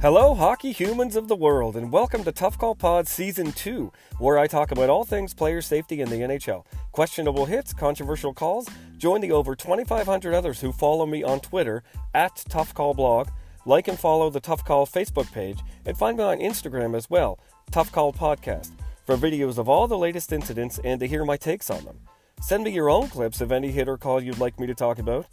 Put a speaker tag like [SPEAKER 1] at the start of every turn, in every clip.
[SPEAKER 1] Hello, hockey humans of the world, and welcome to Tough Call Pod Season 2, where I talk about all things player safety in the NHL. Questionable hits, controversial calls. Join the over 2,500 others who follow me on Twitter at Tough Call Blog. Like and follow the Tough Call Facebook page, and find me on Instagram as well, Tough Call Podcast, for videos of all the latest incidents and to hear my takes on them. Send me your own clips of any hit or call you'd like me to talk about.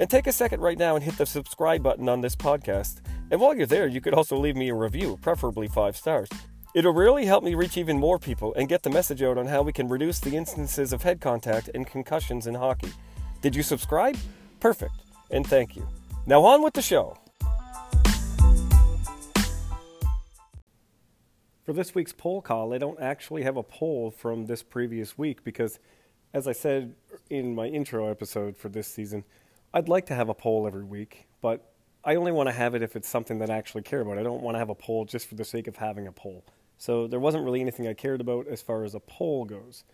[SPEAKER 1] And take a second right now and hit the subscribe button on this podcast. And while you're there, you could also leave me a review, preferably five stars. It'll really help me reach even more people and get the message out on how we can reduce the instances of head contact and concussions in hockey. Did you subscribe? Perfect. And thank you. Now on with the show. For this week's poll call, I don't actually have a poll from this previous week because, as I said in my intro episode for this season, I'd like to have a poll every week, but I only want to have it if it's something that I actually care about. I don't want to have a poll just for the sake of having a poll. So there wasn't really anything I cared about as far as a poll goes.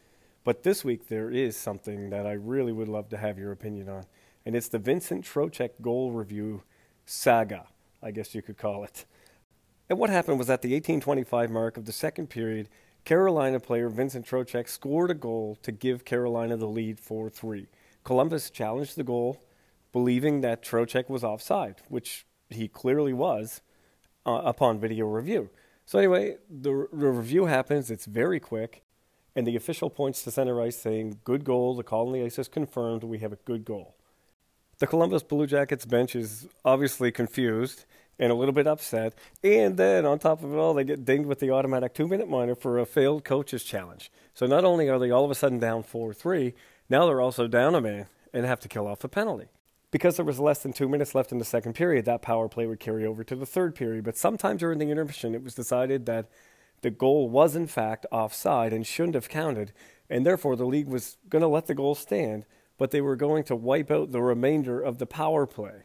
[SPEAKER 1] But this week there is something that I really would love to have your opinion on, and it's the Vincent Trocheck goal review saga, I guess you could call it. And what happened was at the 1825 mark of the second period, Carolina player Vincent Trocheck scored a goal to give Carolina the lead 4 3. Columbus challenged the goal, believing that Trocheck was offside, which he clearly was uh, upon video review. So, anyway, the, the review happens, it's very quick, and the official points to center ice saying, Good goal, the call on the ice is confirmed, we have a good goal. The Columbus Blue Jackets bench is obviously confused and a little bit upset. And then on top of it all, they get dinged with the automatic two minute minor for a failed coach's challenge. So not only are they all of a sudden down 4 3, now they're also down a man and have to kill off a penalty. Because there was less than two minutes left in the second period, that power play would carry over to the third period. But sometime during the intermission, it was decided that the goal was in fact offside and shouldn't have counted, and therefore the league was going to let the goal stand, but they were going to wipe out the remainder of the power play.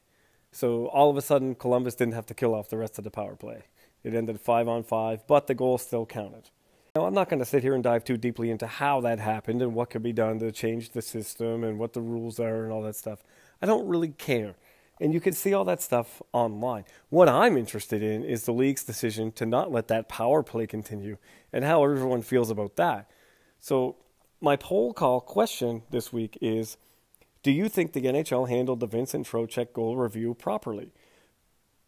[SPEAKER 1] So all of a sudden, Columbus didn't have to kill off the rest of the power play. It ended five on five, but the goal still counted. Now, I'm not going to sit here and dive too deeply into how that happened and what could be done to change the system and what the rules are and all that stuff. I don't really care. And you can see all that stuff online. What I'm interested in is the league's decision to not let that power play continue and how everyone feels about that. So, my poll call question this week is Do you think the NHL handled the Vincent Trocheck goal review properly?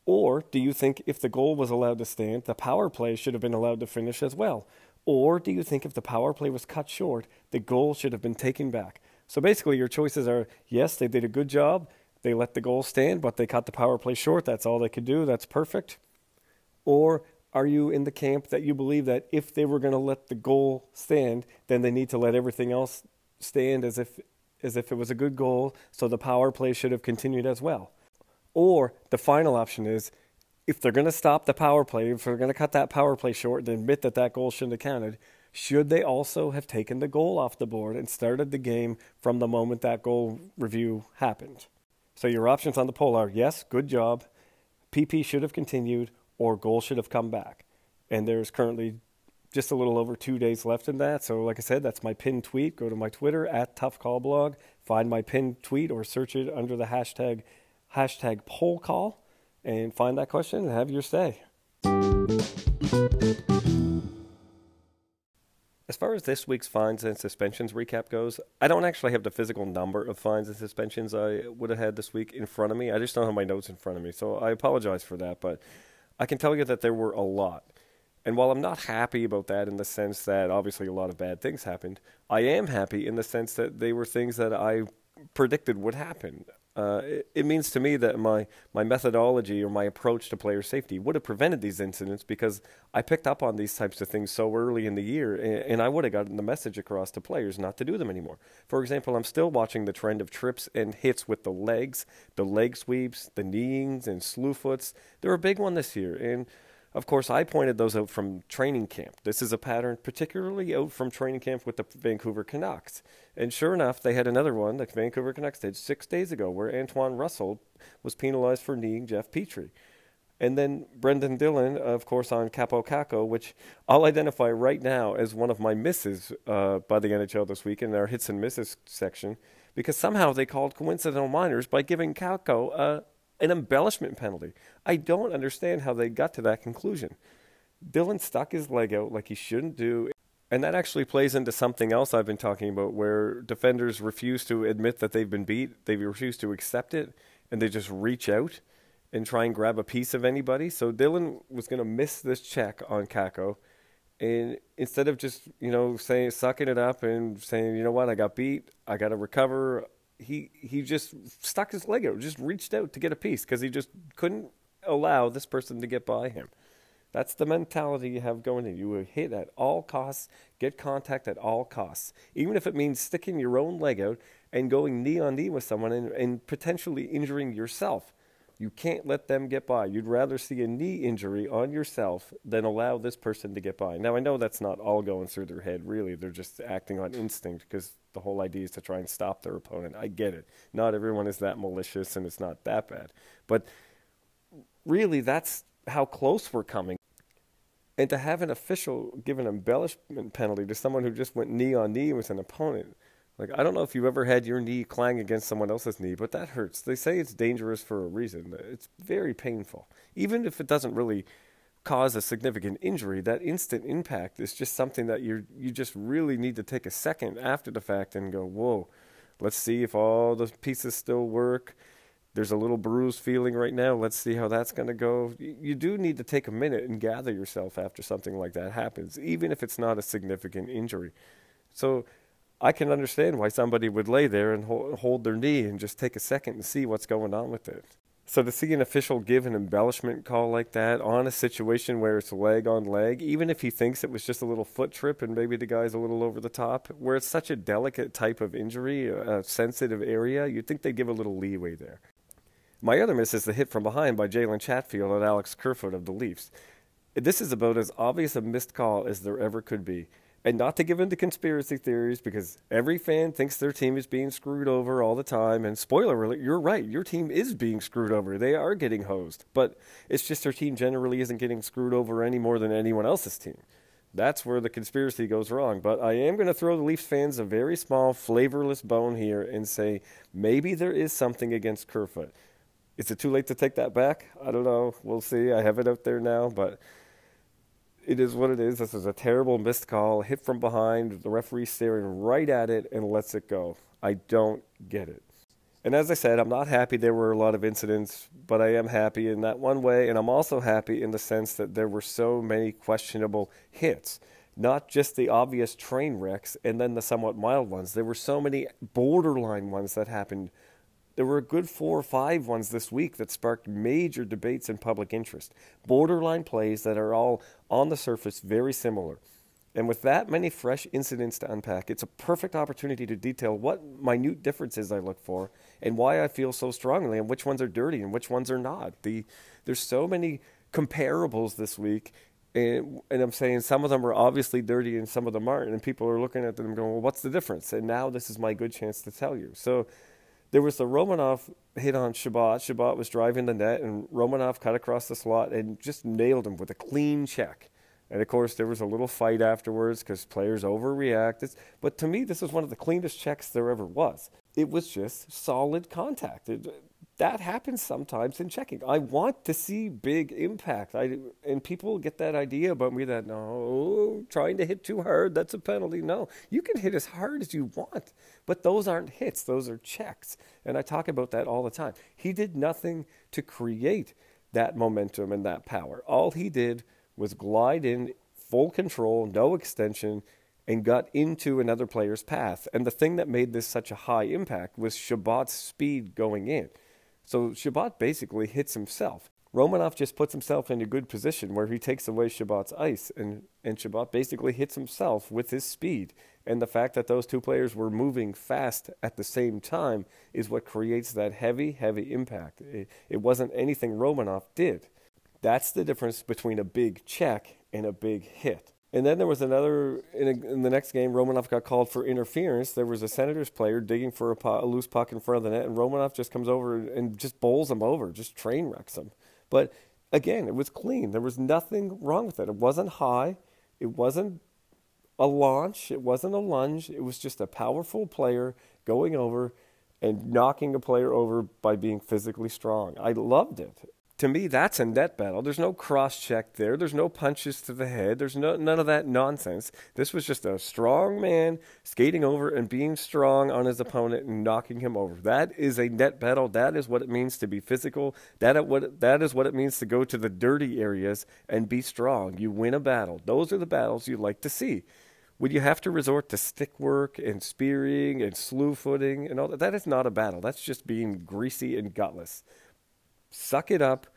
[SPEAKER 1] Or do you think if the goal was allowed to stand, the power play should have been allowed to finish as well? Or do you think if the power play was cut short, the goal should have been taken back? So basically, your choices are yes, they did a good job. They let the goal stand, but they cut the power play short. That's all they could do. That's perfect. Or are you in the camp that you believe that if they were going to let the goal stand, then they need to let everything else stand as if as if it was a good goal, so the power play should have continued as well? Or the final option is if they're going to stop the power play, if they're going to cut that power play short and admit that that goal shouldn't have counted, should they also have taken the goal off the board and started the game from the moment that goal review happened? So your options on the poll are yes, good job, PP should have continued, or goal should have come back. And there's currently just a little over two days left in that. So, like I said, that's my pinned tweet. Go to my Twitter at ToughCallBlog, find my pinned tweet, or search it under the hashtag hashtag poll call, and find that question and have your say. As far as this week's fines and suspensions recap goes, I don't actually have the physical number of fines and suspensions I would have had this week in front of me. I just don't have my notes in front of me, so I apologize for that. But I can tell you that there were a lot. And while I'm not happy about that in the sense that obviously a lot of bad things happened, I am happy in the sense that they were things that I predicted would happen uh, it, it, means to me that my, my methodology or my approach to player safety would have prevented these incidents because I picked up on these types of things so early in the year, and, and I would have gotten the message across to players not to do them anymore. For example, I'm still watching the trend of trips and hits with the legs, the leg sweeps, the kneeings, and slew foots. They're a big one this year, and of course, I pointed those out from training camp. This is a pattern particularly out from training camp with the Vancouver Canucks. And sure enough, they had another one that Vancouver Canucks did six days ago where Antoine Roussel was penalized for kneeing Jeff Petry. And then Brendan Dillon, of course, on Kaapo Kakko, which I'll identify right now as one of my misses uh, by the NHL this week in our hits and misses section, because somehow they called coincidental minors by giving Kakko a an embellishment penalty. I don't understand how they got to that conclusion. Dillon stuck his leg out like he shouldn't do. And that actually plays into something else I've been talking about where defenders refuse to admit that they've been beat, they refuse to accept it, and they just reach out and try and grab a piece of anybody. So Dillon was going to miss this check on Kakko. And instead of just, you know, saying, sucking it up and saying, you know what, I got beat, I got to recover, he, he just stuck his leg out, just reached out to get a piece because he just couldn't allow this person to get by him. That's the mentality you have going in. You will hit at all costs, get contact at all costs, even if it means sticking your own leg out and going knee on knee with someone and, and potentially injuring yourself. You can't let them get by. You'd rather see a knee injury on yourself than allow this person to get by. Now, I know that's not all going through their head, really. They're just acting on instinct because the whole idea is to try and stop their opponent. I get it. Not everyone is that malicious and it's not that bad. But really, that's how close we're coming. And to have an official give an embellishment penalty to someone who just went knee on knee with an opponent, like I don't know if you've ever had your knee clang against someone else's knee, but that hurts. They say it's dangerous for a reason. It's very painful. Even if it doesn't really cause a significant injury, that instant impact is just something that you you just really need to take a second after the fact and go, "Whoa, let's see if all the pieces still work." there's a little bruised feeling right now. Let's see how that's going to go. You do need to take a minute and gather yourself after something like that happens, even if it's not a significant injury. So I can understand why somebody would lay there and hold their knee and just take a second and see what's going on with it. So to see an official give an embellishment call like that on a situation where it's leg on leg, even if he thinks it was just a little foot trip and maybe the guy's a little over the top, where it's such a delicate type of injury, a sensitive area, you'd think they'd give a little leeway there. My other miss is the hit from behind by Jalen Chatfield at Alex Kerfoot of the Leafs. This is about as obvious a missed call as there ever could be. And not to give into conspiracy theories because every fan thinks their team is being screwed over all the time. And spoiler alert, you're right, your team is being screwed over. They are getting hosed. But it's just their team generally isn't getting screwed over any more than anyone else's team. That's where the conspiracy goes wrong. But I am going to throw the Leafs fans a very small, flavorless bone here and say maybe there is something against Kerfoot. Is it too late to take that back? I don't know. We'll see. I have it out there now, but it is what it is. This is a terrible missed call, hit from behind, the referee staring right at it and lets it go. I don't get it. And as I said, I'm not happy there were a lot of incidents, but I am happy in that one way. And I'm also happy in the sense that there were so many questionable hits, not just the obvious train wrecks and then the somewhat mild ones. There were so many borderline ones that happened there were a good four or five ones this week that sparked major debates and public interest. Borderline plays that are all on the surface very similar. And with that many fresh incidents to unpack, it's a perfect opportunity to detail what minute differences I look for and why I feel so strongly and which ones are dirty and which ones are not. The, there's so many comparables this week, and, and I'm saying some of them are obviously dirty and some of them aren't. And people are looking at them going, well, what's the difference? And now this is my good chance to tell you. So there was the Romanov hit on Chabot. Chabot was driving the net, and Romanov cut across the slot and just nailed him with a clean check. And of course, there was a little fight afterwards because players overreacted. But to me, this was one of the cleanest checks there ever was. It was just solid contact. It, that happens sometimes in checking. I want to see big impact. I and people get that idea about me that no, trying to hit too hard, that's a penalty. No, you can hit as hard as you want, but those aren't hits, those are checks. And I talk about that all the time. He did nothing to create that momentum and that power. All he did was glide in full control, no extension, and got into another player's path. And the thing that made this such a high impact was Chabot's speed going in. So Chabot basically hits himself. Romanov just puts himself in a good position where he takes away Chabot's ice, and, and Chabot basically hits himself with his speed. And the fact that those two players were moving fast at the same time is what creates that heavy, heavy impact. It, it wasn't anything Romanov did. That's the difference between a big check and a big hit. And then there was another in, a, in, the next game. Romanov got called for interference. There was a Senators player digging for a, po- a, loose puck in front of the net, and Romanov just comes over and just bowls him over, just train wrecks him. But again, it was clean. There was nothing wrong with it. It wasn't high. It wasn't a launch. It wasn't a lunge. It was just a powerful player going over and knocking a player over by being physically strong. I loved it to me, that's a net battle. There's no cross check there. There's no punches to the head. There's no none of that nonsense. This was just a strong man skating over and being strong on his opponent and knocking him over. That is a net battle. That is what it means to be physical. That what that is what it means to go to the dirty areas and be strong. You win a battle. Those are the battles you like to see. Would you have to resort to stick work and spearing and slew footing and all that? That is not a battle. That's just being greasy and gutless suck it up,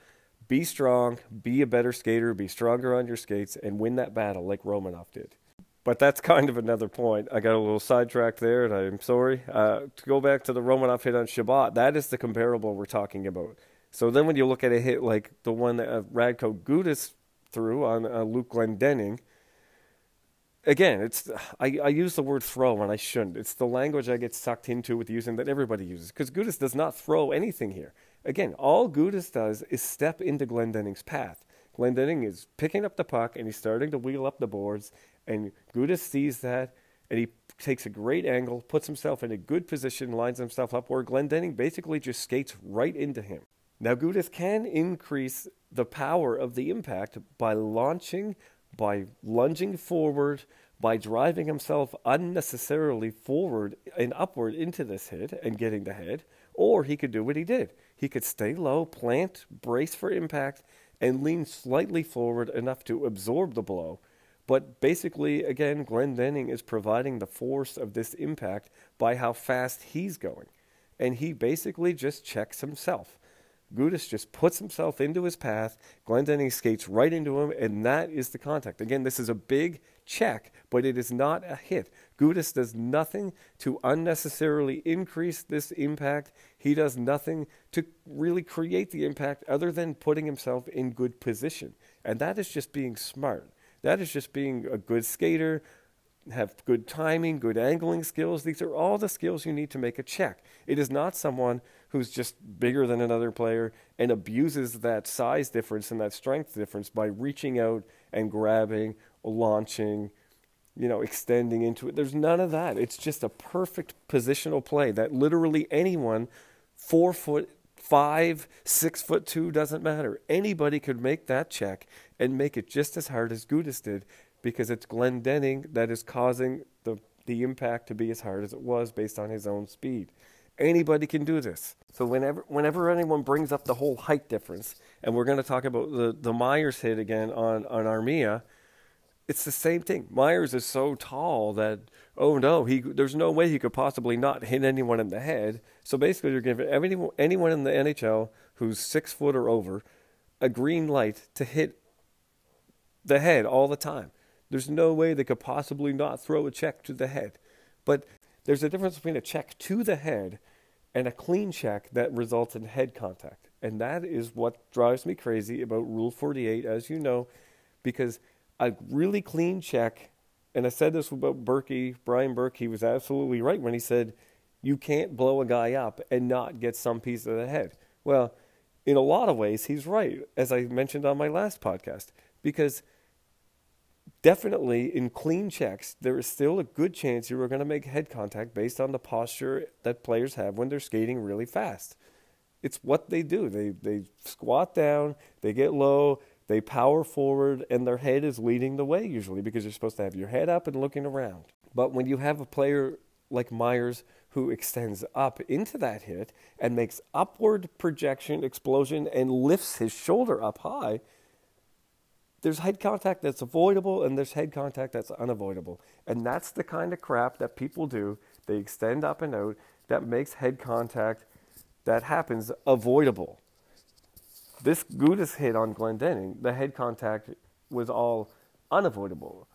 [SPEAKER 1] be strong, be a better skater, be stronger on your skates, and win that battle like Romanov did. But that's kind of another point. I got a little sidetracked there, and I'm sorry. Uh, to go back to the Romanov hit on Chabot, that is the comparable we're talking about. So then when you look at a hit like the one that uh, Radko Gudas threw on uh, Luke Glendening, again, it's I, I use the word throw when I shouldn't. It's the language I get sucked into with using that everybody uses because Gudas does not throw anything here. Again, all Gudas does is step into Glendening's path. Glendening is picking up the puck and he's starting to wheel up the boards, and Gudas sees that and he takes a great angle, puts himself in a good position, lines himself up where Glendening basically just skates right into him. Now, Gudas can increase the power of the impact by launching, by lunging forward, by driving himself unnecessarily forward and upward into this hit and getting the head, or he could do what he did. He could stay low, plant, brace for impact, and lean slightly forward enough to absorb the blow. But basically, again, Glendening is providing the force of this impact by how fast he's going. And he basically just checks himself. Gudas just puts himself into his path. Glendening skates right into him, and that is the contact. Again, this is a big check, but it is not a hit. Gudas does nothing to unnecessarily increase this impact. He does nothing to really create the impact other than putting himself in good position. And that is just being smart. That is just being a good skater, have good timing, good angling skills. These are all the skills you need to make a check. It is not someone who's just bigger than another player and abuses that size difference and that strength difference by reaching out and grabbing, launching, you know, extending into it. There's none of that. It's just a perfect positional play that literally anyone, four foot five, six foot two, doesn't matter. Anybody could make that check and make it just as hard as Gudas did because it's Glendening that is causing the, the impact to be as hard as it was based on his own speed. Anybody can do this. So whenever whenever anyone brings up the whole height difference, and we're going to talk about the, the Myers hit again on, on Armia, it's the same thing. Myers is so tall that oh no, he there's no way he could possibly not hit anyone in the head. So basically, you're giving anyone anyone in the NHL who's six foot or over a green light to hit the head all the time. There's no way they could possibly not throw a check to the head. But there's a difference between a check to the head and a clean check that results in head contact. And that is what drives me crazy about Rule 48, as you know, because a really clean check, and I said this about Berkey, Brian Burke, he was absolutely right when he said, you can't blow a guy up and not get some piece of the head. Well, in a lot of ways, he's right, as I mentioned on my last podcast, because – definitely in clean checks, there is still a good chance you are going to make head contact based on the posture that players have when they're skating really fast. It's what they do. They they squat down, they get low, they power forward, and their head is leading the way usually because you're supposed to have your head up and looking around. But when you have a player like Myers who extends up into that hit and makes upward projection explosion and lifts his shoulder up high, there's head contact that's avoidable and there's head contact that's unavoidable. And that's the kind of crap that people do. They extend up and out that makes head contact that happens avoidable. This Gudas hit on Glendening, the head contact was all unavoidable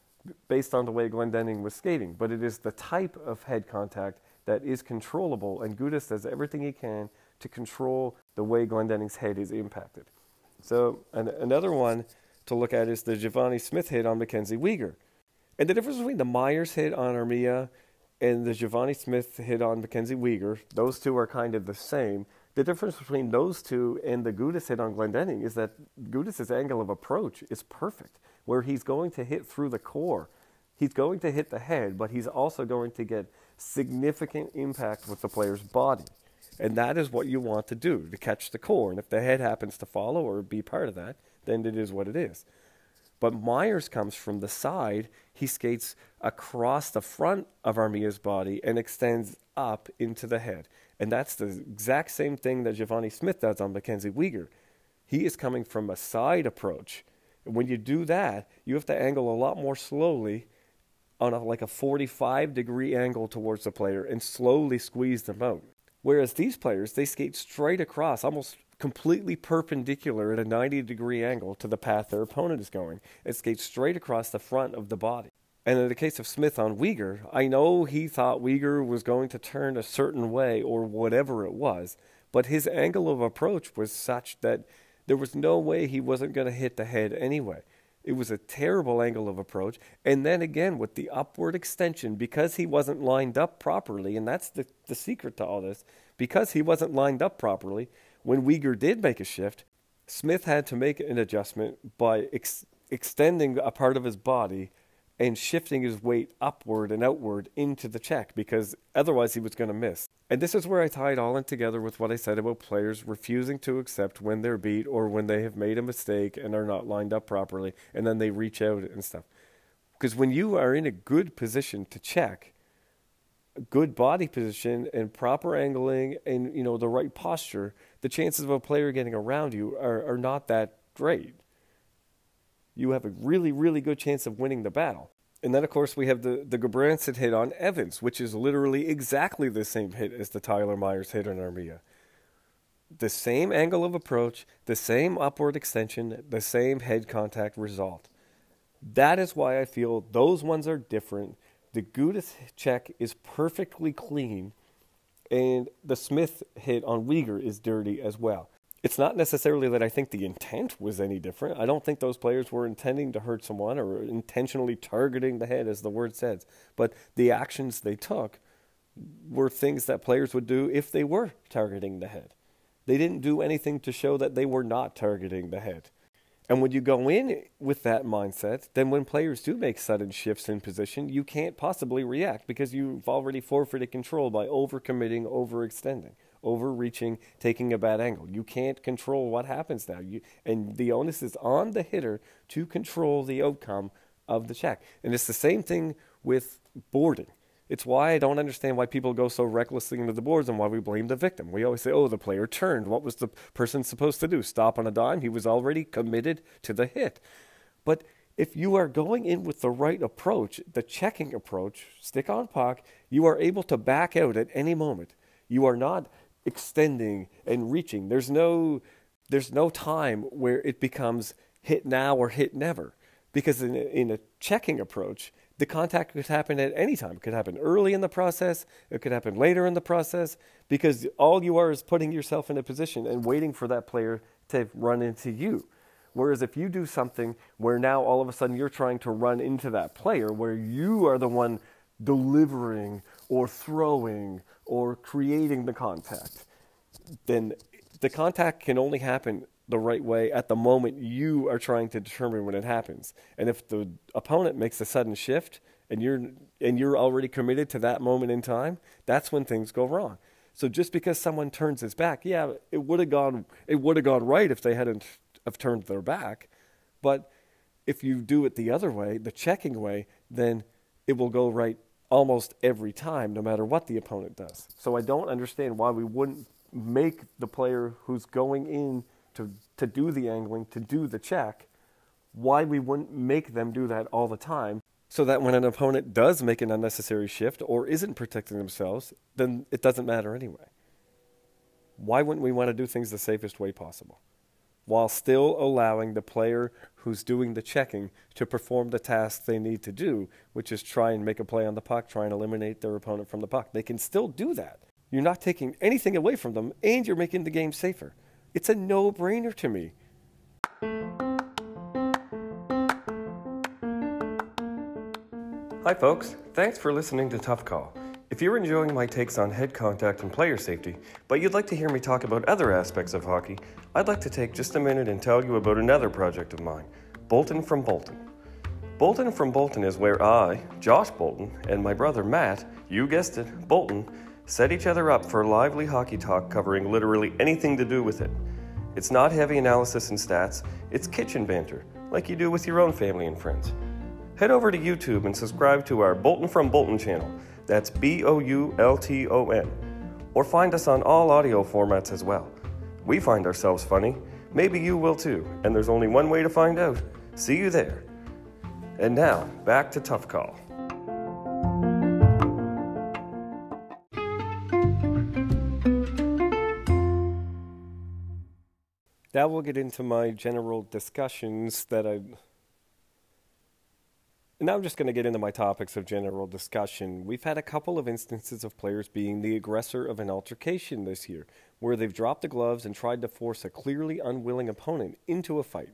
[SPEAKER 1] based on the way Glendening was skating. But it is the type of head contact that is controllable, and Gudas does everything he can to control the way Glendening's head is impacted. So, and another one to look at is the Givani Smith hit on MacKenzie Weegar. And the difference between the Myers hit on Armia and the Givani Smith hit on MacKenzie Weegar, those two are kind of the same. The difference between those two and the Gudas hit on Glendening is that Gudas's angle of approach is perfect, where he's going to hit through the core. He's going to hit the head, but he's also going to get significant impact with the player's body. And that is what you want to do to catch the core. And if the head happens to follow or be part of that, then it is what it is. But Myers comes from the side. He skates across the front of Armia's body and extends up into the head. And that's the exact same thing that Givani Smith does on MacKenzie Weegar. He is coming from a side approach. When you do that, you have to angle a lot more slowly on a, like a 45 degree angle towards the player and slowly squeeze them out. Whereas these players, they skate straight across, almost completely perpendicular at a 90 degree angle to the path their opponent is going. It skates straight across the front of the body. And in the case of Smith on Weegar, I know he thought Weegar was going to turn a certain way or whatever it was, but his angle of approach was such that there was no way he wasn't going to hit the head anyway. It was a terrible angle of approach. And then again, with the upward extension, because he wasn't lined up properly, and that's the, the secret to all this, because he wasn't lined up properly, when Weegar did make a shift, Smith had to make an adjustment by ex- extending a part of his body and shifting his weight upward and outward into the check because otherwise he was going to miss. And this is where I tie it all in together with what I said about players refusing to accept when they're beat or when they have made a mistake and are not lined up properly and then they reach out and stuff. Because when you are in a good position to check, good body position and proper angling and you know the right posture, the chances of a player getting around you are, are not that great you have a really, really good chance of winning the battle. And then, of course, we have the, the Gudbranson hit on Evans, which is literally exactly the same hit as the Tyler Myers hit on Armia. The same angle of approach, the same upward extension, the same head contact result. That is why I feel those ones are different. The Gudas check is perfectly clean, and the Smith hit on Weegar is dirty as well it's not necessarily that I think the intent was any different. I don't think those players were intending to hurt someone or intentionally targeting the head, as the word says. But the actions they took were things that players would do if they were targeting the head. They didn't do anything to show that they were not targeting the head. And when you go in with that mindset, then when players do make sudden shifts in position, you can't possibly react because you've already forfeited control by overcommitting, overextending overreaching, taking a bad angle. You can't control what happens now. You, and the onus is on the hitter to control the outcome of the check. And it's the same thing with boarding. It's why I don't understand why people go so recklessly into the boards and why we blame the victim. We always say, oh, the player turned. What was the person supposed to do? Stop on a dime? He was already committed to the hit. But if you are going in with the right approach, the checking approach, stick on puck, you are able to back out at any moment. You are not extending and reaching. There's no there's no time where it becomes hit now or hit never. Because in a, in a checking approach, the contact could happen at any time. It could happen early in the process, it could happen later in the process, because all you are is putting yourself in a position and waiting for that player to run into you. Whereas if you do something where now all of a sudden you're trying to run into that player, where you are the one delivering or throwing or creating the contact, then the contact can only happen the right way at the moment you are trying to determine when it happens. And if the opponent makes a sudden shift and you're and you're already committed to that moment in time, that's when things go wrong. So just because someone turns his back, yeah, it would have gone it would have gone right if they hadn't have turned their back. But if you do it the other way, the checking way, then it will go right almost every time, no matter what the opponent does. So I don't understand why we wouldn't make the player who's going in to, to do the angling, to do the check, why we wouldn't make them do that all the time so that when an opponent does make an unnecessary shift or isn't protecting themselves, then it doesn't matter anyway. Why wouldn't we want to do things the safest way possible? while still allowing the player who's doing the checking to perform the task they need to do, which is try and make a play on the puck, try and eliminate their opponent from the puck. They can still do that. You're not taking anything away from them, and you're making the game safer. It's a no brainer to me. Hi, folks. Thanks for listening to Tough Call. If you're enjoying my takes on head contact and player safety, but you'd like to hear me talk about other aspects of hockey, I'd like to take just a minute and tell you about another project of mine Bolton from Bolton. Bolton from Bolton is where I, Josh Boulton, and my brother Matt, you guessed it, Boulton,
[SPEAKER 2] Set each other up for lively hockey talk covering literally anything to do with it. It's not heavy analysis and stats, it's kitchen banter, like you do with your own family and friends. Head over to YouTube and subscribe to our Bolton from Bolton channel. That's B O U L T O N. Or find us on all audio formats as well. We find ourselves funny. Maybe you will too, and there's only one way to find out. See you there. And now, back to Tough Call.
[SPEAKER 1] Now we'll get into my general discussions that I. Now I'm just going to get into my topics of general discussion. We've had a couple of instances of players being the aggressor of an altercation this year, where they've dropped the gloves and tried to force a clearly unwilling opponent into a fight.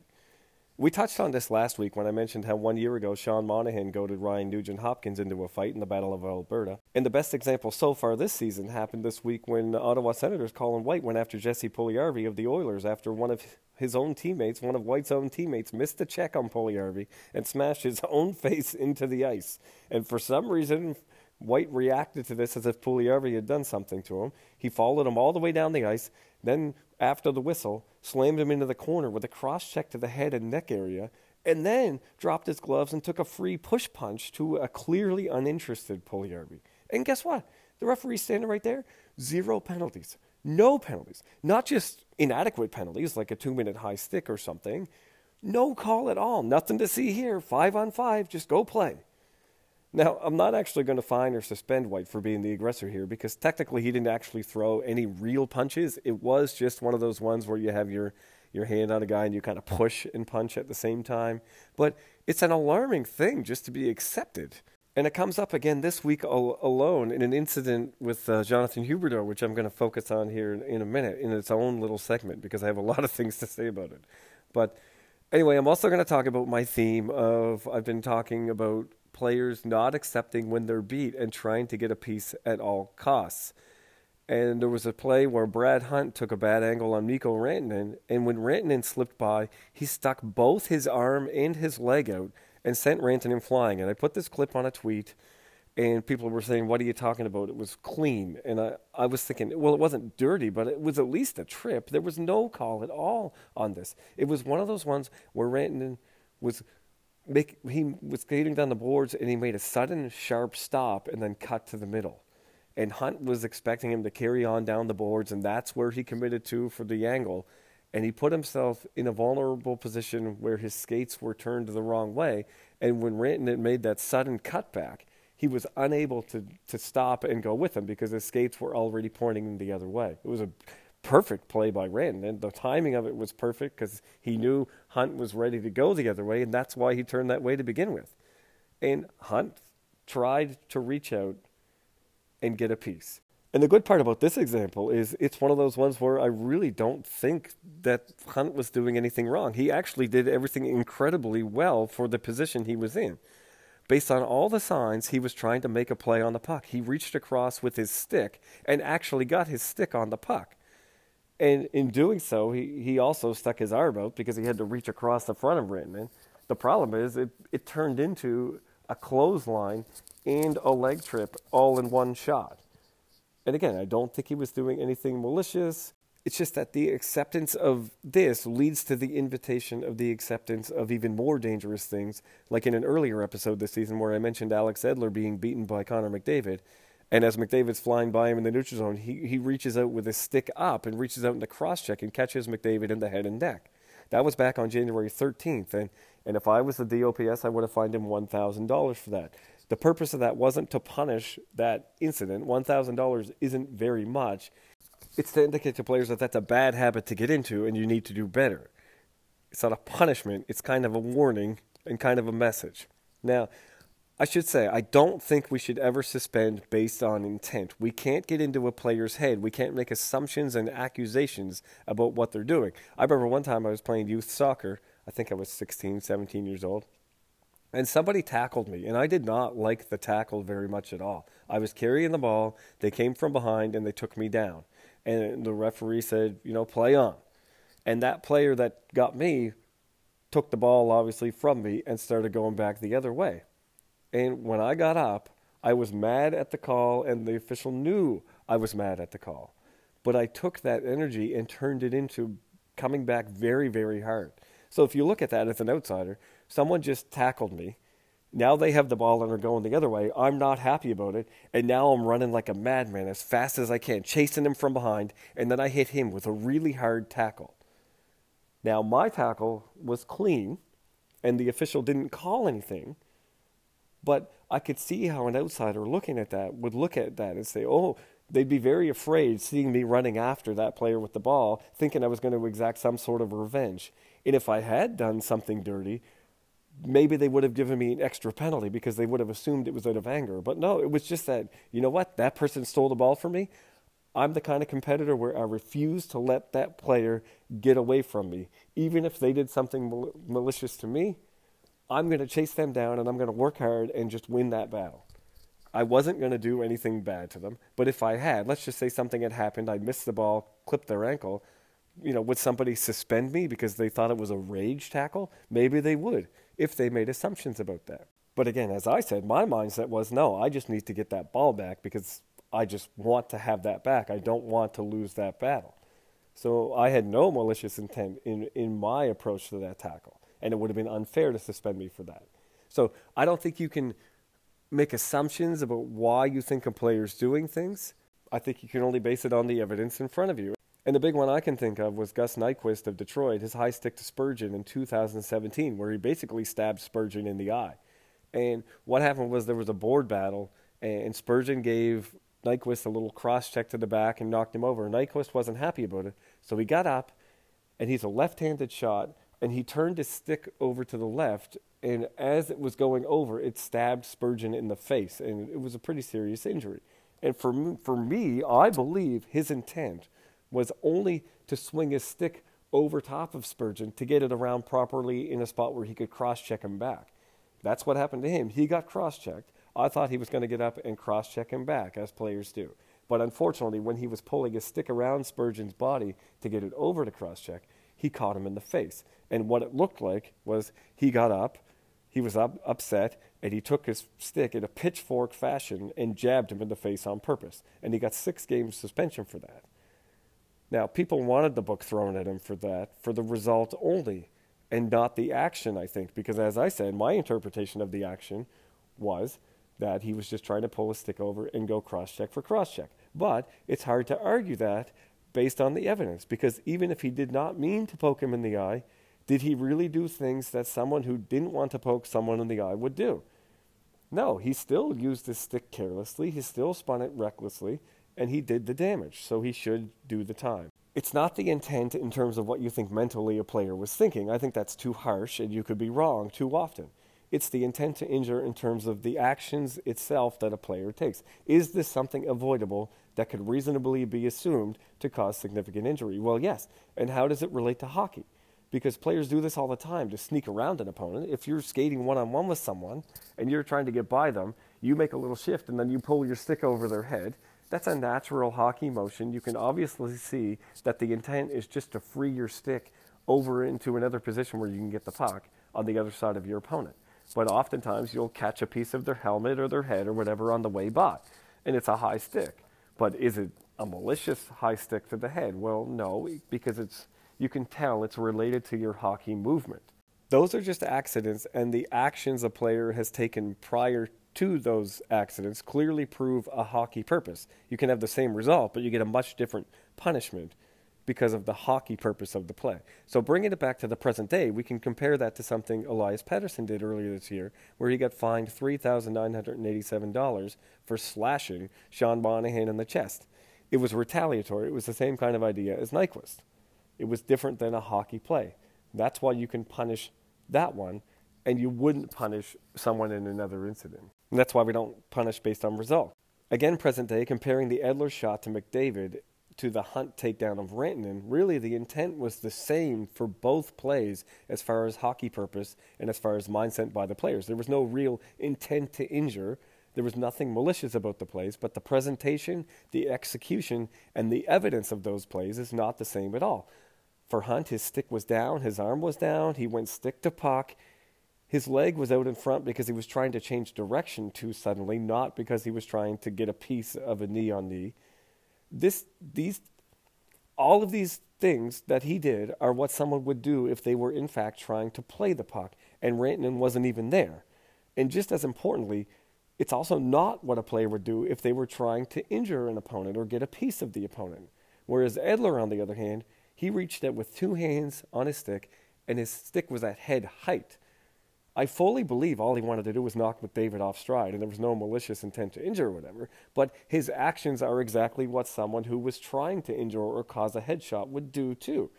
[SPEAKER 1] We touched on this last week when I mentioned how one year ago Sean Monahan goaded Ryan Nugent Hopkins into a fight in the Battle of Alberta. And the best example so far this season happened this week when Ottawa Senators Colin White went after Jesse Puljujarvi of the Oilers after one of his own teammates, one of White's own teammates, missed a check on Puljujarvi and smashed his own face into the ice. And for some reason, White reacted to this as if Puljujarvi had done something to him. He followed him all the way down the ice, then after the whistle, slammed him into the corner with a cross check to the head and neck area, and then dropped his gloves and took a free push punch to a clearly uninterested Puljujarvi. And guess what? The referee's standing right there. Zero penalties. No penalties. Not just inadequate penalties like a two minute high stick or something. No call at all. Nothing to see here. Five on five. Just go play. Now, I'm not actually going to fine or suspend White for being the aggressor here because technically he didn't actually throw any real punches. It was just one of those ones where you have your, your hand on a guy and you kind of push and punch at the same time. But it's an alarming thing just to be accepted. And it comes up again this week al- alone in an incident with uh, Jonathan Huberdeau, which I'm going to focus on here in, in a minute in its own little segment because I have a lot of things to say about it. But anyway, I'm also going to talk about my theme of I've been talking about players not accepting when they're beat and trying to get a piece at all costs. And there was a play where Brad Hunt took a bad angle on Mikko Rantanen, and when Rantanen slipped by, he stuck both his arm and his leg out and sent Rantanen flying. And I put this clip on a tweet, and people were saying, What are you talking about? It was clean. And I, I was thinking, Well, it wasn't dirty, but it was at least a trip. There was no call at all on this. It was one of those ones where Rantanen was make, he was skating down the boards and he made a sudden sharp stop and then cut to the middle. And Hunt was expecting him to carry on down the boards, and that's where he committed to for the angle. And he put himself in a vulnerable position where his skates were turned the wrong way. And when Rantanen made that sudden cutback, he was unable to, to stop and go with him because his skates were already pointing the other way. It was a perfect play by Rantanen. And the timing of it was perfect because he knew Hunt was ready to go the other way, and that's why he turned that way to begin with. And Hunt tried to reach out and get a piece. And the good part about this example is it's one of those ones where I really don't think that Hunt was doing anything wrong. He actually did everything incredibly well for the position he was in. Based on all the signs, he was trying to make a play on the puck. He reached across with his stick and actually got his stick on the puck. And in doing so, he, he also stuck his arm out because he had to reach across the front of Rantanen. The problem is it, it turned into a clothesline and a leg trip all in one shot. And again, I don't think he was doing anything malicious. It's just that the acceptance of this leads to the invitation of the acceptance of even more dangerous things, like in an earlier episode this season where I mentioned Alex Edler being beaten by Connor McDavid. And as McDavid's flying by him in the neutral zone, he, he reaches out with his stick up and reaches out in the cross check and catches McDavid in the head and neck. That was back on January 13th. And, and if I was the DOPS, I would have fined him $1,000 for that. The purpose of that wasn't to punish that incident. $1,000 isn't very much. It's to indicate to players that that's a bad habit to get into and you need to do better. It's not a punishment, it's kind of a warning and kind of a message. Now, I should say, I don't think we should ever suspend based on intent. We can't get into a player's head. We can't make assumptions and accusations about what they're doing. I remember one time I was playing youth soccer. I think I was 16, 17 years old. And somebody tackled me, and I did not like the tackle very much at all. I was carrying the ball, they came from behind, and they took me down. And the referee said, you know, play on. And that player that got me took the ball, obviously, from me and started going back the other way. And when I got up, I was mad at the call, and the official knew I was mad at the call. But I took that energy and turned it into coming back very, very hard. So if you look at that as an outsider, someone just tackled me. Now they have the ball and are going the other way. I'm not happy about it. And now I'm running like a madman as fast as I can, chasing him from behind. And then I hit him with a really hard tackle. Now, my tackle was clean, and the official didn't call anything. But I could see how an outsider looking at that would look at that and say, oh, they'd be very afraid seeing me running after that player with the ball, thinking I was going to exact some sort of revenge. And if I had done something dirty, maybe they would have given me an extra penalty because they would have assumed it was out of anger. But no, it was just that, you know what, that person stole the ball from me. I'm the kind of competitor where I refuse to let that player get away from me. Even if they did something mal- malicious to me, I'm going to chase them down and I'm going to work hard and just win that battle. I wasn't going to do anything bad to them, but if I had, let's just say something had happened, I missed the ball, clipped their ankle, you know, would somebody suspend me because they thought it was a rage tackle? Maybe they would if they made assumptions about that. But again, as I said, my mindset was no, I just need to get that ball back because I just want to have that back. I don't want to lose that battle. So I had no malicious intent in, in my approach to that tackle, and it would have been unfair to suspend me for that. So I don't think you can make assumptions about why you think a player's doing things. I think you can only base it on the evidence in front of you. And the big one I can think of was Gus Nyquist of Detroit, his high stick to Spurgeon in 2017, where he basically stabbed Spurgeon in the eye. And what happened was there was a board battle, and Spurgeon gave Nyquist a little cross check to the back and knocked him over. Nyquist wasn't happy about it, so he got up, and he's a left handed shot, and he turned his stick over to the left, and as it was going over, it stabbed Spurgeon in the face, and it was a pretty serious injury. And for me, for me, I believe his intent was only to swing his stick over top of Spurgeon to get it around properly in a spot where he could cross check him back. That's what happened to him. He got cross checked. I thought he was going to get up and cross check him back, as players do. But unfortunately, when he was pulling his stick around Spurgeon's body to get it over to cross check, he caught him in the face. And what it looked like was he got up, he was up, upset, and he took his stick in a pitchfork fashion and jabbed him in the face on purpose. And he got six games suspension for that. Now, people wanted the book thrown at him for that, for the result only, and not the action, I think, because as I said, my interpretation of the action was that he was just trying to pull a stick over and go cross check for cross check. But it's hard to argue that based on the evidence, because even if he did not mean to poke him in the eye, did he really do things that someone who didn't want to poke someone in the eye would do? No, he still used his stick carelessly, he still spun it recklessly, and he did the damage, so he should do the time. It's not the intent in terms of what you think mentally a player was thinking. I think that's too harsh, and you could be wrong too often. It's the intent to injure in terms of the actions itself that a player takes. Is this something avoidable that could reasonably be assumed to cause significant injury? Well, yes. And how does it relate to hockey? Because players do this all the time to sneak around an opponent. If you're skating one on one with someone and you're trying to get by them, you make a little shift and then you pull your stick over their head that's a natural hockey motion. You can obviously see that the intent is just to free your stick over into another position where you can get the puck on the other side of your opponent. But oftentimes you'll catch a piece of their helmet or their head or whatever on the way by, and it's a high stick. But is it a malicious high stick to the head? Well, no, because it's you can tell it's related to your hockey movement. Those are just accidents, and the actions a player has taken prior to those accidents clearly prove a hockey purpose. You can have the same result, but you get a much different punishment because of the hockey purpose of the play. So bringing it back to the present day, we can compare that to something Elias Pettersson did earlier this year, where he got fined $3,987 for slashing Sean Monahan in the chest. It was retaliatory. It was the same kind of idea as Nyquist. It was different than a hockey play. That's why you can punish that one, and you wouldn't punish someone in another incident. And that's why we don't punish based on result. Again, present day, comparing the Edler shot to McDavid to the Hunt takedown of Rantanen, really the intent was the same for both plays as far as hockey purpose and as far as mindset by the players. There was no real intent to injure. There was nothing malicious about the plays, but the presentation, the execution, and the evidence of those plays is not the same at all. For Hunt, his stick was down, his arm was down, he went stick to puck, his leg was out in front because he was trying to change direction too suddenly, not because he was trying to get a piece of a knee on knee. This these all of these things that he did are what someone would do if they were in fact trying to play the puck and Rantanen wasn't even there. And just as importantly, it's also not what a player would do if they were trying to injure an opponent or get a piece of the opponent. Whereas Edler, on the other hand, he reached it with two hands on his stick, and his stick was at head height. I fully believe all he wanted to do was knock McDavid off stride, and there was no malicious intent to injure or whatever. But his actions are exactly what someone who was trying to injure or cause a headshot would do too.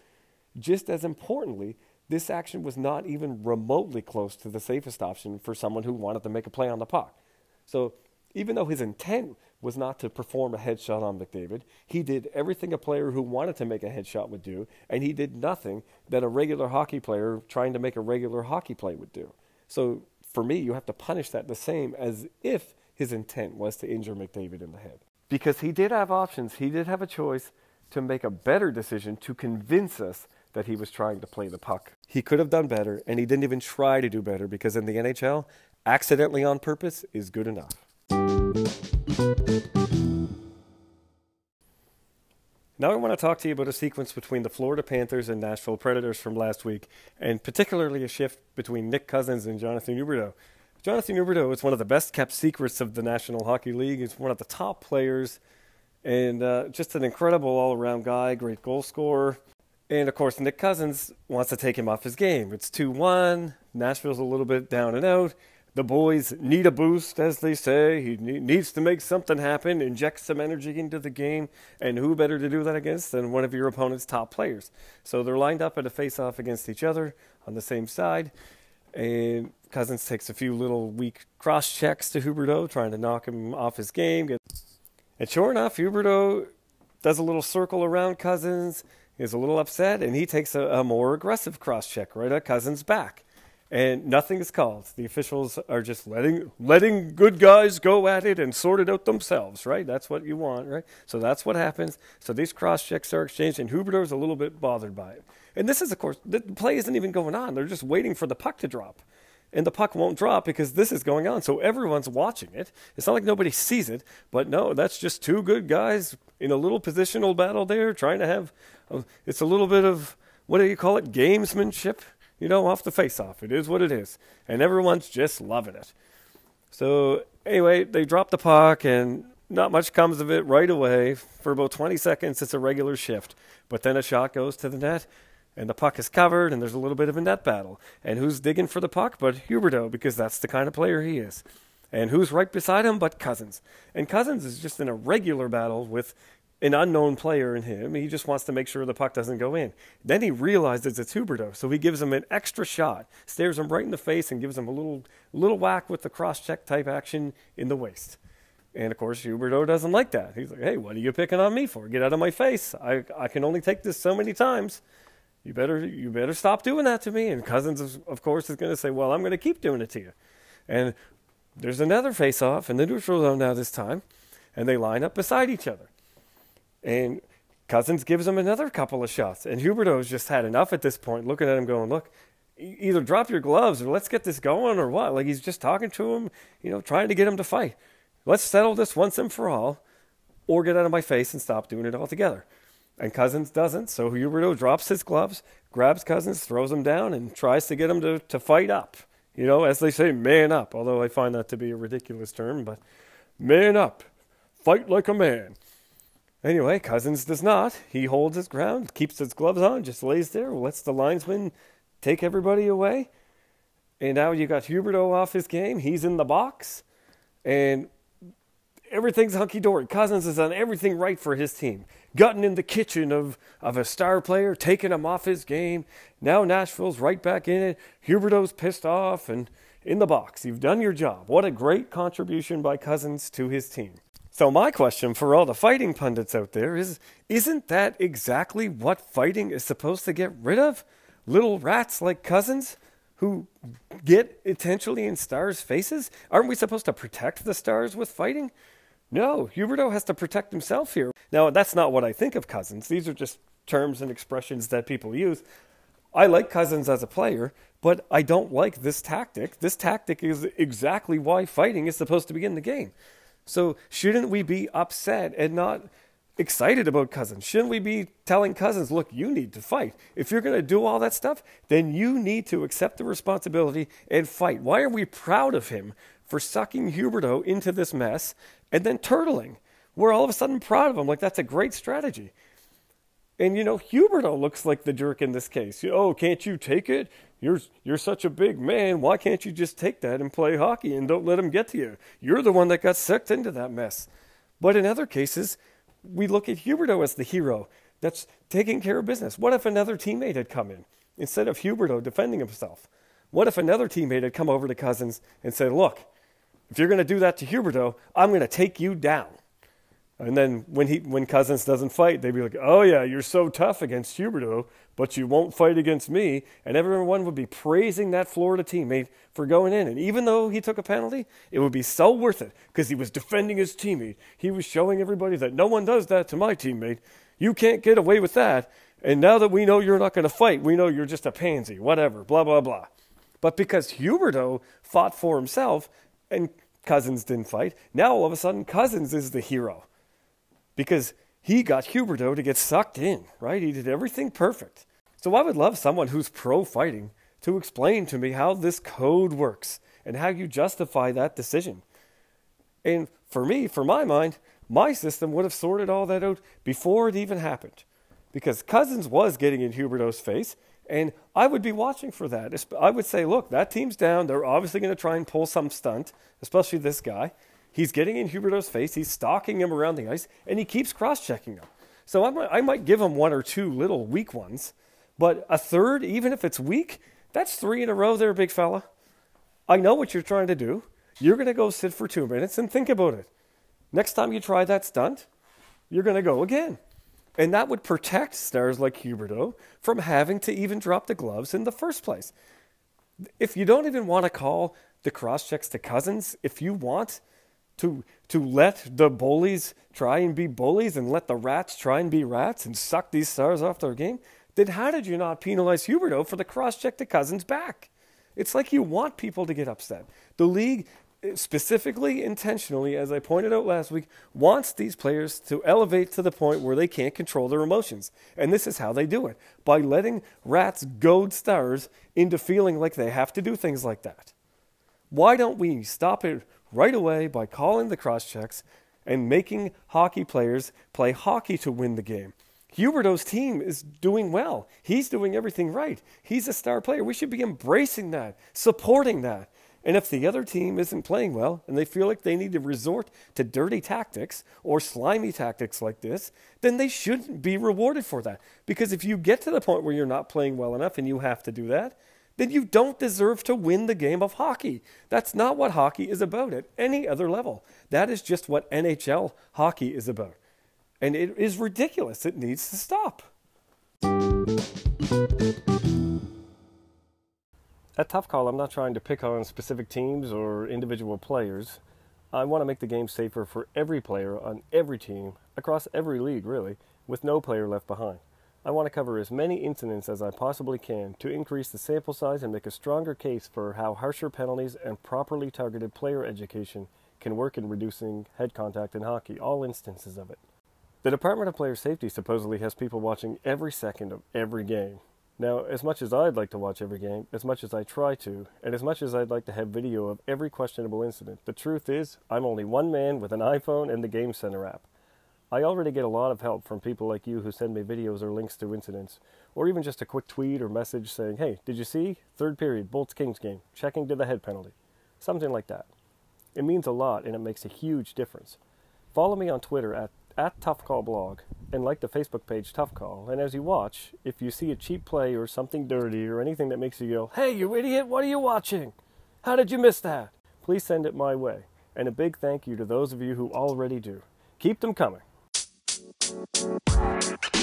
[SPEAKER 1] Just as importantly, this action was not even remotely close to the safest option for someone who wanted to make a play on the puck. So even though his intent was not to perform a headshot on McDavid. He did everything a player who wanted to make a headshot would do, and he did nothing that a regular hockey player trying to make a regular hockey play would do. So for me, you have to punish that the same as if his intent was to injure McDavid in the head. Because he did have options, he did have a choice to make a better decision to convince us that he was trying to play the puck. He could have done better, and he didn't even try to do better because in the NHL, accidentally on purpose is good enough. Now I want to talk to you about a sequence between the Florida Panthers and Nashville Predators from last week, and particularly a shift between Nick Cousins and Jonathan Huberdeau. Jonathan Huberdeau is one of the best kept secrets of the National Hockey League. He's one of the top players, and uh, just an incredible all-around guy, great goal scorer. And of course, Nick Cousins wants to take him off his game. It's 2 1. Nashville's a little bit down and out the boys need a boost, as they say. He needs to make something happen, inject some energy into the game, and who better to do that against than one of your opponent's top players? So they're lined up at a face-off against each other on the same side, and Cousins takes a few little weak cross checks to Huberdeau, trying to knock him off his game. And sure enough, Huberdeau does a little circle around Cousins, is a little upset, and he takes a, a more aggressive cross check right at Cousins' back and nothing is called. The officials are just letting letting good guys go at it and sort it out themselves, right? That's what you want, right? So that's what happens. So these cross checks are exchanged, and is a little bit bothered by it. And this is, of course, the play isn't even going on. They're just waiting for the puck to drop. And the puck won't drop because this is going on. So everyone's watching it. It's not like nobody sees it, but no, that's just two good guys in a little positional battle there, trying to have. A, it's a little bit of what do you call it? Gamesmanship you know, off the face off. It is what it is. And everyone's just loving it. So, anyway, they drop the puck, and not much comes of it right away. For about 20 seconds, it's a regular shift. But then a shot goes to the net, and the puck is covered, and there's a little bit of a net battle. And who's digging for the puck but Huberdeau, because that's the kind of player he is. And who's right beside him but Cousins? And Cousins is just in a regular battle with an unknown player in him. He just wants to make sure the puck doesn't go in. Then he realizes it's Huberdeau, so he gives him an extra shot, stares him right in the face, and gives him a little little whack with the cross check type action in the waist. And of course, Huberdeau doesn't like that. He's like, "Hey, what are you picking on me for? Get out of my face! I I can only take this so many times. You better you better stop doing that to me." And Cousins, of course, is going to say, "Well, I'm going to keep doing it to you." And there's another face-off in the neutral zone now this time, and they line up beside each other. And Cousins gives him another couple of shots. And Huberdeau's just had enough at this point, looking at him going, look, either drop your gloves or let's get this going or what. Like he's just talking to him, you know, trying to get him to fight. Let's settle this once and for all or get out of my face and stop doing it altogether. And Cousins doesn't, so Huberdeau drops his gloves, grabs Cousins, throws him down, and tries to get him to, to fight up. You know, as they say, man up, although I find that to be a ridiculous term, but man up. Fight like a man. Anyway, Cousins does not. He holds his ground, keeps his gloves on, just lays there, lets the linesman take everybody away. And now you got Huberdeau off his game. He's in the box. And everything's hunky dory. Cousins has done everything right for his team. Gotten in the kitchen of, of a star player, taking him off his game. Now Nashville's right back in it. Huberdeau's pissed off and in the box. You've done your job. What a great contribution by Cousins to his team. So my question for all the fighting pundits out there is isn't that exactly what fighting is supposed to get rid of? Little rats like Cousins who get potentially in stars' faces? Aren't we supposed to protect the stars with fighting? No, Huberdeau has to protect himself here. Now, that's not what I think of Cousins. These are just terms and expressions that people use. I like Cousins as a player, but I don't like this tactic. This tactic is exactly why fighting is supposed to be in the game. So shouldn't we be upset and not excited about Cousins? Shouldn't we be telling Cousins, look, you need to fight? If you're going to do all that stuff, then you need to accept the responsibility and fight. Why are we proud of him for sucking Huberdeau into this mess and then turtling? We're all of a sudden proud of him. Like, that's a great strategy. And, you know, Huberdeau looks like the jerk in this case. Oh, can't you take it? You're, you're such a big man. Why can't you just take that and play hockey and don't let him get to you? You're the one that got sucked into that mess. But in other cases, we look at Huberdeau as the hero that's taking care of business. What if another teammate had come in instead of Huberdeau defending himself? What if another teammate had come over to Cousins and said, Look, if you're going to do that to Huberdeau, I'm going to take you down. And then when he when Cousins doesn't fight, they'd be like, "Oh yeah, you're so tough against Huberdeau, but you won't fight against me." And everyone would be praising that Florida teammate for going in. And even though he took a penalty, it would be so worth it because he was defending his teammate. He was showing everybody that no one does that to my teammate. You can't get away with that. And now that we know you're not going to fight, we know you're just a pansy, whatever, blah blah blah. But because Huberdeau fought for himself and Cousins didn't fight, now all of a sudden Cousins is the hero because he got Huberdeau to get sucked in, right? He did everything perfect. So I would love someone who's pro fighting to explain to me how this code works and how you justify that decision. And for me, for my mind, my system would have sorted all that out before it even happened. Because Cousins was getting in Huberdeau's face, and I would be watching for that. I would say, look, that team's down. They're obviously going to try and pull some stunt, especially this guy. He's getting in Huberdeau's face. He's stalking him around the ice, and he keeps cross-checking him. So I might, I might give him one or two little weak ones, but a third, even if it's weak, that's three in a row there, big fella. I know what you're trying to do. You're going to go sit for two minutes and think about it. Next time you try that stunt, you're going to go again. And that would protect stars like Huberdeau from having to even drop the gloves in the first place. If you don't even want to call the cross checks to Cousins, if you want to to let the bullies try and be bullies and let the rats try and be rats and suck these stars off their game, then how did you not penalize Huberdeau for the cross check to Cousins back? It's like you want people to get upset. The league eh, specifically intentionally as I pointed out last week wants these players to elevate to the point where they can't control their emotions. And this is how they do it by letting rats goad stars into feeling like they have to do things like that. Why don't we stop it right away by calling the cross checks and making hockey players play hockey to win the game. Huberdeau's team is doing well. He's doing everything right. He's a star player. We should be embracing that, supporting that. And if the other team isn't playing well and they feel like they need to resort to dirty tactics or slimy tactics like this, then they shouldn't be rewarded for that. Because if you get to the point where you're not playing well enough and you have to do that, then you don't deserve to win the game of hockey. That's not what hockey is about at any other level. That is just what NHL hockey is about. And it is ridiculous. It needs to stop. At Tough Call, I'm not trying to pick on specific teams or individual players. I want to make the game safer for every player on every team, across every league, really, with no player left behind. I want to cover as many incidents as I possibly can to increase the sample size and make a stronger case for how harsher penalties and properly targeted player education can work in reducing head contact in hockey, all instances of it. The Department of Player Safety supposedly has people watching every second of every game. Now, as much as I'd like to watch every game, as much as I try to, and as much as I'd like to have video of every questionable incident, the truth is, I'm only one man with an iPhone and the Game Center app. I already get a lot of help from people like you who send me videos or links to incidents, or even just a quick tweet or message saying, hey, did you see? Third period, Bolts Kings game, checking to the head penalty. Something like that. It means a lot and it makes a huge difference. Follow me on Twitter at, at ToughCallBlog and like the Facebook page Tough Call. And as you watch, if you see a cheap play or something dirty or anything that makes you go, hey, you idiot, what are you watching? How did you miss that? Please send it my way. And a big thank you to those of you who already do. Keep them coming. Thank you.